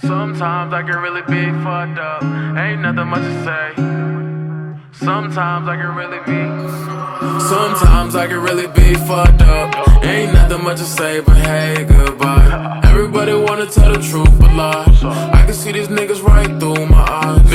Sometimes I can really be fucked up. Ain't nothing much to say. Sometimes I can really be. Sometimes I can really be fucked up. Ain't nothing much to say, but hey, goodbye. Everybody wanna tell the truth, but lie. I can see these niggas right through eyes.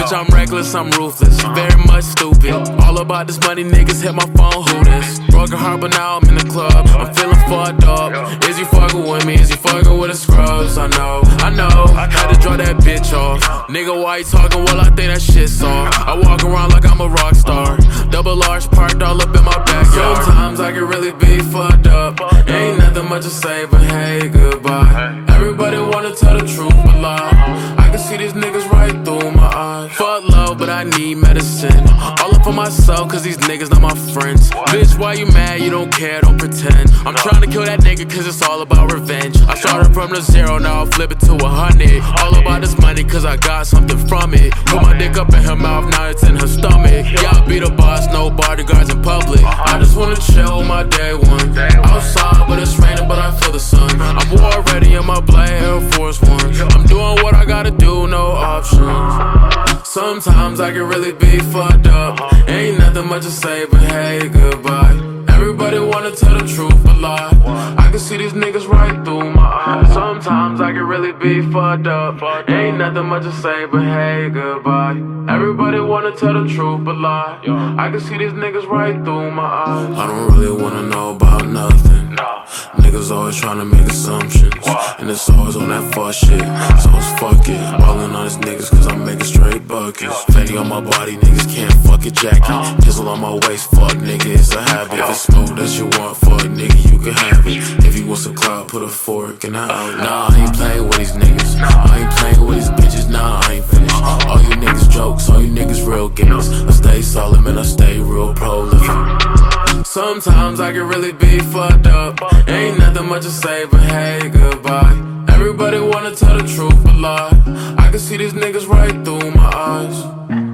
Bitch, I'm reckless, I'm ruthless, very much stupid. All about this money, niggas hit my phone, who this? Broken heart, but now I'm in the club. I'm feeling fucked up. Is you fucking with me? Is you fucking with the scrubs? I know, I know. Had to draw that bitch off. Nigga, why you talking? Well, I think that shit's soft. I walk around like I'm a rock star. Double large parked all up in my backyard. Sometimes I can really be fucked up. Ain't nothing much to say, but hey, goodbye. Everybody wanna tell the truth, but lie. I can see these niggas I need medicine. All up for myself, cause these niggas not my friends. Bitch, why you mad? You don't care, don't pretend. I'm trying to kill that nigga, cause it's all about revenge. I started from the zero, now I flip it to a hundred. All about this money, cause I got something from it. Put my dick up in her mouth, now it's in her stomach. Yeah, I be the boss, no bodyguards in public. I uh-huh. just wanna chill my day one. Outside, but it's raining, but I feel the sun. I'm war ready in my black Air Force One. I'm doing what I gotta do, no options. Sometimes I can really be fucked up. Ain't nothing much to say, but hey, goodbye. Everybody wanna tell the truth, but lie. I can see these niggas right through my eyes. Sometimes I can really be fucked up. Ain't nothing much to say, but hey, goodbye. Everybody wanna tell the truth, but lie. I can see these niggas right through my eyes. I don't really wanna know about nothing. Niggas always trying to make assumptions. And it's always on that fuck shit. So it's fuck it. Ballin' on these niggas cause I'm making straight buckets. Fatty on my body, niggas can't fuck a jacket. Pizzle on my waist, fuck nigga, it's a habit. If it's smoke that you want, fuck nigga, you can have it. If you want some clout, put a fork in the out. Nah, I ain't playing with these niggas. I ain't playing with these bitches, nah, I ain't finished. All you niggas jokes, all you niggas real gimmicks. I stay solid, man, I stay real prolific. Sometimes I can really be fucked up. Ain't nothing much to say, but hey, goodbye. Everybody wanna tell the truth, but lie. I can see these niggas right through my eyes.